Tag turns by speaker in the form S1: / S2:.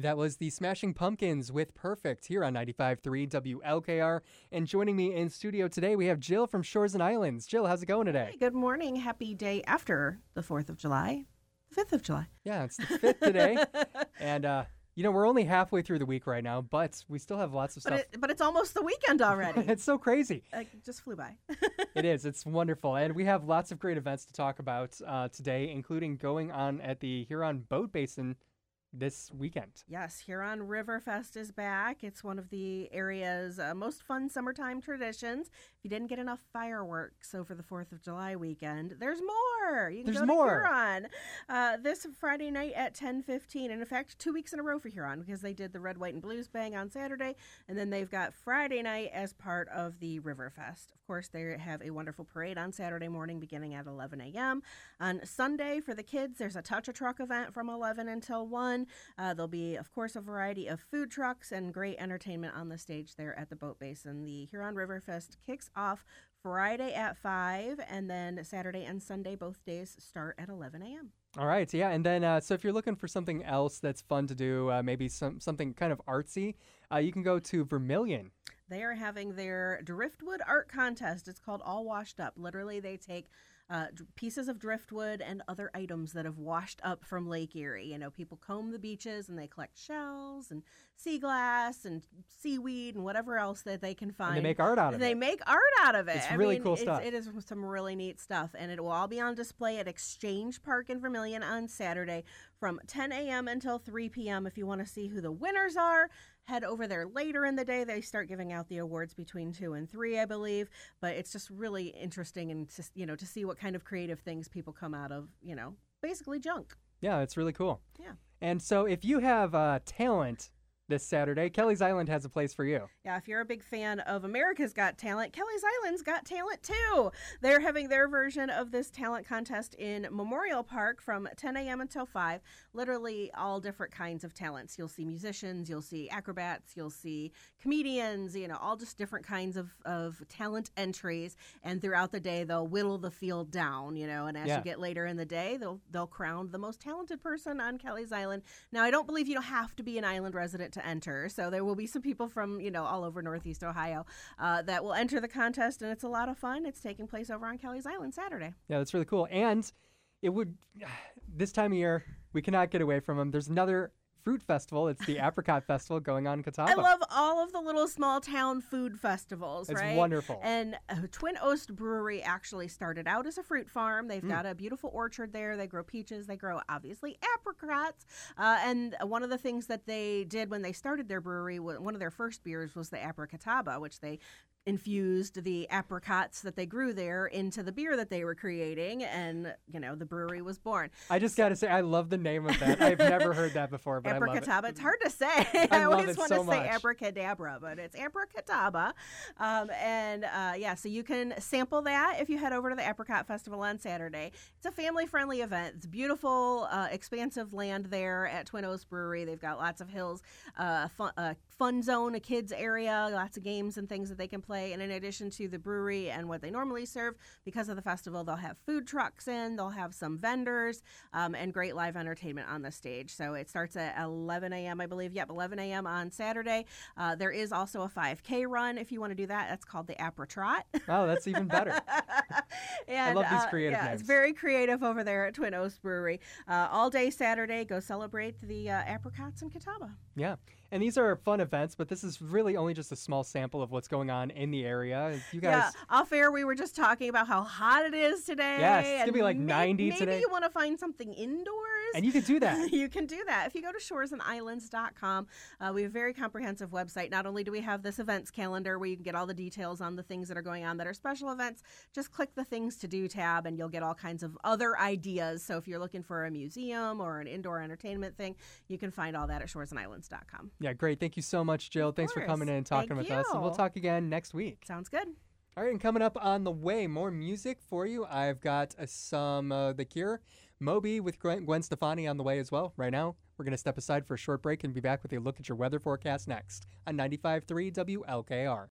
S1: That was the Smashing Pumpkins with Perfect here on 95.3 WLKR. And joining me in studio today, we have Jill from Shores and Islands. Jill, how's it going today?
S2: Hey, good morning. Happy day after the 4th of July, 5th of July.
S1: Yeah, it's the 5th today. and, uh, you know, we're only halfway through the week right now, but we still have lots of
S2: But,
S1: stuff.
S2: it, but it's almost the weekend already.
S1: it's so crazy.
S2: it just flew by.
S1: it is. It's wonderful. And we have lots of great events to talk about uh, today, including going on at the Huron Boat Basin this weekend.
S2: yes, Huron Riverfest is back. It's one of the area's uh, most fun summertime traditions. If you didn't get enough fireworks over the 4th of July weekend, there's more. You can
S1: There's
S2: go
S1: more.
S2: to Huron uh, this Friday night at 10:15. And in fact, two weeks in a row for Huron because they did the Red, White, and Blues Bang on Saturday, and then they've got Friday night as part of the Riverfest. Of course, they have a wonderful parade on Saturday morning beginning at 11 a.m. On Sunday for the kids, there's a Touch a Truck event from 11 until 1. Uh, there'll be, of course, a variety of food trucks and great entertainment on the stage there at the boat basin. The Huron River Fest kicks off Friday at 5, and then Saturday and Sunday, both days, start at 11 a.m.
S1: All right, yeah, and then uh, so if you're looking for something else that's fun to do, uh, maybe some something kind of artsy, uh, you can go to Vermilion.
S2: They are having their driftwood art contest. It's called All Washed Up. Literally, they take uh, pieces of driftwood and other items that have washed up from Lake Erie. You know, people comb the beaches and they collect shells and sea glass and seaweed and whatever else that they can find.
S1: And they make art out of
S2: They
S1: it.
S2: They make art out of it.
S1: It's
S2: I
S1: really
S2: mean,
S1: cool
S2: it's-
S1: stuff.
S2: It is some really neat stuff, and it will all be on display at Exchange Park in Vermilion on Saturday from 10 a.m. until 3 p.m. If you want to see who the winners are, head over there later in the day. They start giving out the awards between two and three, I believe. But it's just really interesting, and just you know to see what kind of creative things people come out of, you know, basically junk.
S1: Yeah, it's really cool.
S2: Yeah.
S1: And so if you have uh, talent this Saturday, Kelly's Island has a place for you.
S2: Yeah, if you're a big fan of America's Got Talent, Kelly's Island's got talent too. They're having their version of this talent contest in Memorial Park from 10 a.m. until 5. Literally all different kinds of talents. You'll see musicians, you'll see acrobats, you'll see comedians, you know, all just different kinds of, of talent entries. And throughout the day, they'll whittle the field down, you know, and as
S1: Yeah.
S2: you get later in the day, they'll, they'll crown the most talented person on Kelly's Island. Now, I don't believe you don't have to be an island resident to enter. So there will be some people from, you know, all over Northeast Ohio uh, that will enter the contest, and it's a lot of fun. It's taking place over on Kelly's Island Saturday.
S1: Yeah, that's really cool. And it would this time of year we cannot get away from them. There's another fruit festival. It's the Apricot Festival going on in Catawba.
S2: I love all of the little small town food festivals,
S1: It's
S2: right?
S1: wonderful.
S2: And uh, Twin Oast Brewery actually started out as a fruit farm. They've got a beautiful orchard there. They grow peaches. They grow obviously apricots. Uh, and one of the things that they did when they started their brewery, one of their first beers was the Apricotaba, which they infused the apricots that they grew there into the beer that they were creating, and you know the brewery was born.
S1: I just got to say, I love the name of that. I've never heard that before, but I love it.
S2: Apricotaba. It's hard to say. I,
S1: I
S2: always want
S1: so
S2: to say abracadabra, but it's apricotaba. Um, and uh, yeah, so you can sample that if you head over to the Apricot Festival on Saturday. It's a family-friendly event. It's beautiful, uh, expansive land there at Twin Oast Brewery. They've got lots of hills, uh, fun, uh, fun zone, a kids area, lots of games and things that they can play. And in addition to the brewery and what they normally serve, because of the festival, they'll have food trucks in, they'll have some vendors, um, and great live entertainment on the stage. So it starts at 11 a.m., I believe. Yep, 11 a.m. on Saturday. Uh, there is also a 5K run if you want to do that. That's called the Apra Trot.
S1: Oh, that's even better.
S2: and,
S1: love these
S2: uh,
S1: creative
S2: yeah,
S1: names.
S2: It's very creative over there at Twin Oast Brewery. Uh, all day Saturday, go celebrate the uh, apricots in Catawba.
S1: Yeah. And these are fun events, but this is really only just a small sample of what's going on in the area. You guys,
S2: Yeah, off air we were just talking about how hot it is today.
S1: Yes, it's gonna be like
S2: may-
S1: 90
S2: maybe
S1: today.
S2: you want to find something indoors.
S1: And you can do that.
S2: you can do that if you go to shoresandislands.com. Uh, we have a very comprehensive website. Not only do we have this events calendar where you can get all the details on the things that are going on that are special events, just click the things to do tab and you'll get all kinds of other ideas. So if you're looking for a museum or an indoor entertainment thing, you can find all that at shoresandislands.com.
S1: Yeah, great. Thank you so much, Jill. Thanks for coming in and talking
S2: Thank
S1: with us. And we'll talk again next week.
S2: Sounds good.
S1: All right, and coming up on the way, more music for you. I've got uh, some uh, The Cure, Moby with Gwen, Stefani on the way as well. Right now, we're going to step aside for a short break and be back with a look at your weather forecast next on 95.3 WLKR.